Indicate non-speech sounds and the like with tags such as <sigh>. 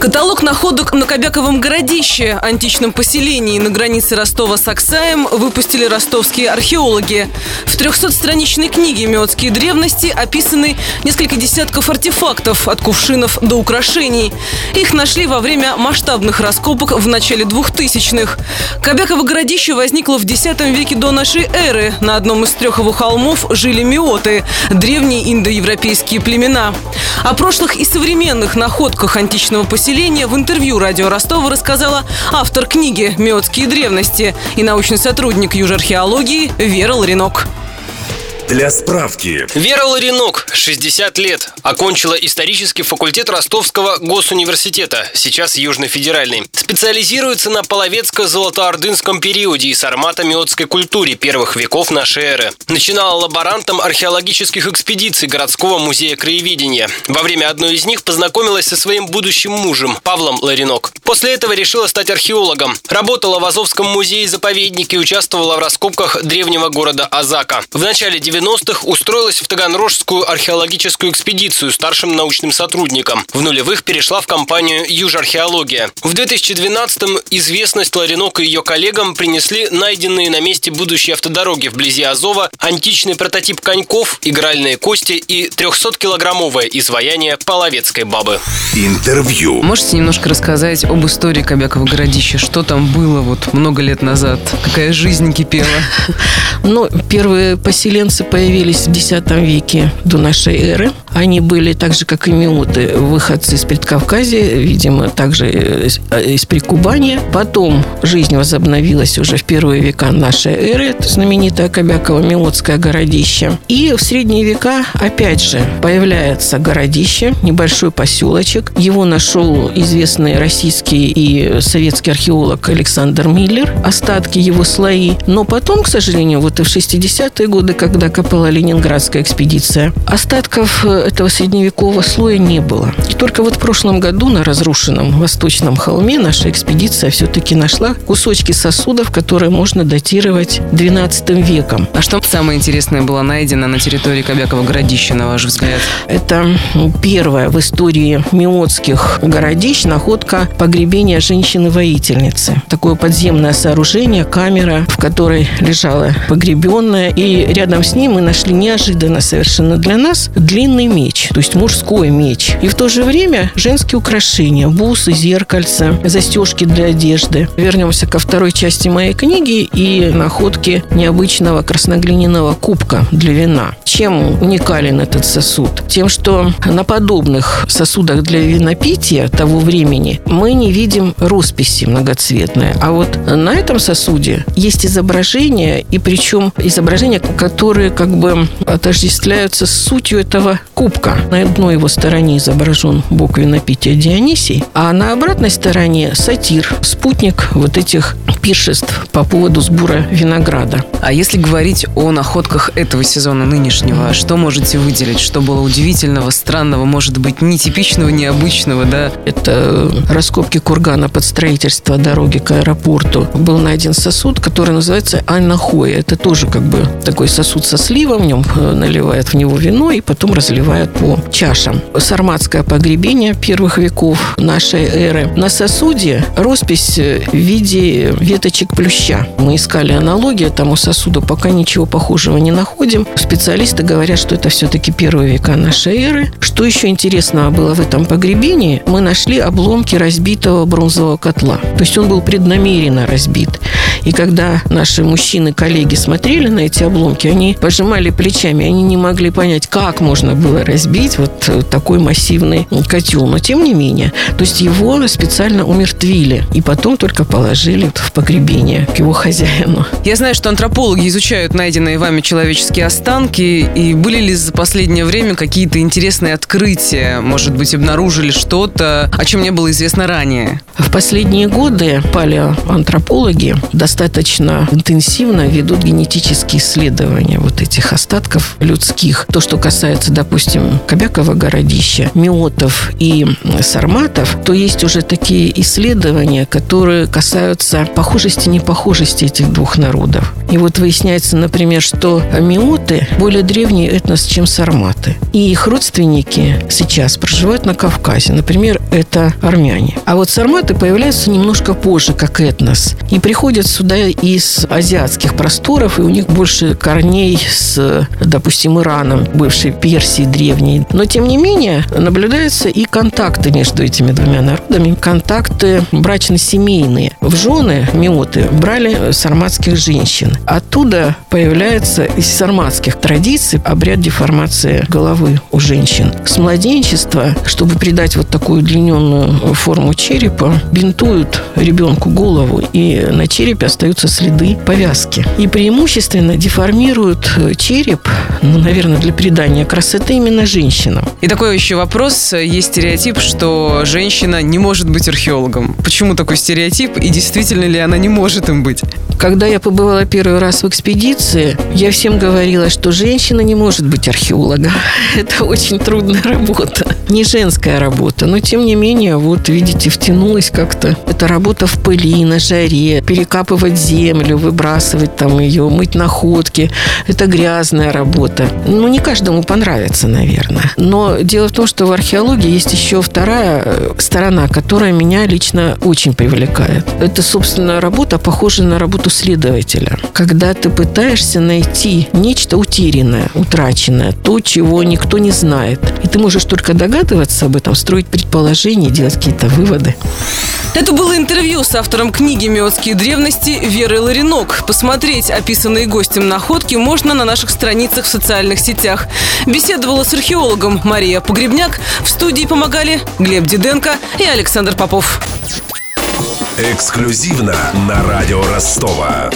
Каталог находок на Кобяковом городище, античном поселении на границе Ростова с Оксаем, выпустили ростовские археологи. В 300-страничной книге «Меотские древности» описаны несколько десятков артефактов, от кувшинов до украшений. Их нашли во время масштабных раскопок в начале 2000-х. Кобяково городище возникло в X веке до нашей эры. На одном из трех его холмов жили меоты – древние индоевропейские племена. О прошлых и современных находках античного поселения в интервью радио Ростова рассказала автор книги «Меотские древности» и научный сотрудник южархеологии Вера Ларинок. Для справки. Вера Ларинок, 60 лет, окончила исторический факультет Ростовского госуниверситета, сейчас Южно-федеральный. Специализируется на половецко-золотоордынском периоде и сармато-миотской культуре первых веков нашей эры. Начинала лаборантом археологических экспедиций городского музея краеведения. Во время одной из них познакомилась со своим будущим мужем, Павлом Ларинок. После этого решила стать археологом. Работала в Азовском музее-заповеднике и участвовала в раскопках древнего города Азака. В начале 90 90-х устроилась в Таганрожскую археологическую экспедицию старшим научным сотрудником. В нулевых перешла в компанию «Южархеология». В 2012-м известность Ларинок и ее коллегам принесли найденные на месте будущей автодороги вблизи Азова античный прототип коньков, игральные кости и 300-килограммовое изваяние половецкой бабы. Интервью. Можете немножко рассказать об истории Кобякова городища? Что там было вот много лет назад? Какая жизнь кипела? <laughs> Ну, первые поселенцы появились в X веке до нашей эры. Они были так же, как и миоты, выходцы из Предкавказья, видимо, также из Прикубания. Потом жизнь возобновилась уже в первые века нашей эры, это знаменитое Кобяково-Миотское городище. И в средние века, опять же, появляется городище, небольшой поселочек. Его нашел известный российский и советский археолог Александр Миллер, остатки его слои. Но потом, к сожалению, вот и в 60-е годы, когда копала Ленинградская экспедиция, остатков э, этого средневекового слоя не было. И только вот в прошлом году на разрушенном восточном холме наша экспедиция все-таки нашла кусочки сосудов, которые можно датировать 12 веком. А что самое интересное было найдено на территории Кобякова городища, на ваш взгляд? Это первая в истории миотских городищ находка погребения женщины-воительницы. Такое подземное сооружение, камера, в которой лежала погребенная, и рядом с ней мы нашли неожиданно совершенно для нас длинный меч, то есть мужской меч. И в то же время женские украшения, бусы, зеркальца, застежки для одежды. Вернемся ко второй части моей книги и находке необычного красноглиняного кубка для вина. Чем уникален этот сосуд? Тем, что на подобных сосудах для винопития того времени мы не видим росписи многоцветные. А вот на этом сосуде есть изображения, и причем изображения, которые как бы отождествляются с сутью этого кубка. На одной его стороне изображен бог винопития Дионисий, а на обратной стороне сатир, спутник вот этих пиршеств по поводу сбора винограда. А если говорить о находках этого сезона нынешнего, что можете выделить? Что было удивительного, странного, может быть, нетипичного, необычного, да? Это раскопки кургана под строительство дороги к аэропорту. Был найден сосуд, который называется анахоя. Это тоже как бы такой сосуд со сливом, в нем э, наливают в него вино и потом разливают по чашам. Сарматское погребение первых веков нашей эры. На сосуде роспись в виде веточек плюща. Мы искали аналогии этому сосуду, пока ничего похожего не находим. Специалисты говорят, что это все-таки первые века нашей эры. Что еще интересного было в этом погребении? Мы нашли обломки разбитого бронзового котла. То есть он был преднамеренно разбит. И когда наши мужчины-коллеги смотрели на эти обломки, они пожимали плечами, они не могли понять, как можно было разбить вот такой массивный котел. Но тем не менее, то есть его специально умертвили и потом только положили в погребение к его хозяину. Я знаю, что антропологи изучают найденные вами человеческие останки. И были ли за последнее время какие-то интересные открытия? Может быть, обнаружили что-то, о чем не было известно ранее? В последние годы палеоантропологи достаточно интенсивно ведут генетические исследования вот этих остатков людских. То, что касается, допустим, Кобякова городища, Миотов и Сарматов, то есть уже такие исследования, которые касаются похожести и непохожести этих двух народов. И вот выясняется, например, что Миоты более древний этнос, чем Сарматы. И их родственники сейчас проживают на Кавказе. Например, это армяне. А вот Сарматы появляются немножко позже, как этнос. И приходят сюда из азиатских просторов, и у них больше корней с, допустим, Ираном, бывшей Персии древней. Но, тем не менее, наблюдаются и контакты между этими двумя народами. Контакты брачно-семейные. В жены миоты брали сарматских женщин. Оттуда появляется из сарматских традиций обряд деформации головы у женщин. С младенчества, чтобы придать вот такую удлиненную форму черепа, бинтуют ребенку голову, и на черепе остаются следы повязки. И преимущественно деформируют череп, ну, наверное, для придания красоты именно женщинам. И такой еще вопрос. Есть стереотип, что женщина не может быть археологом. Почему такой стереотип? И действительно ли она не может им быть? Когда я побывала первый раз в экспедиции, я всем говорила, что женщина не может быть археологом. <laughs> Это очень трудная работа. Не женская работа, но тем не менее, вот видите, втянулась как-то. Это работа в пыли, на жаре, перекапывать землю, выбрасывать там ее, мыть находки. Это грязная работа. Ну, не каждому понравится, наверное. Но дело в том, что в археологии есть еще вторая э, сторона, которая меня лично очень привлекает. Это, собственно, работа, похожая на работу следователя. Когда ты пытаешься найти нечто утерянное, утраченное, то, чего никто не знает. И ты можешь только догадываться об этом, строить предположения, делать какие-то выводы. Это было интервью с автором книги «Миотские древности» Верой Ларинок. Посмотреть описанные гостем находки можно на наших страницах в социальных сетях. Беседовала с археологом Мария Погребняк. В студии помогали Глеб Диденко и Александр Попов. Эксклюзивно на радио Ростова.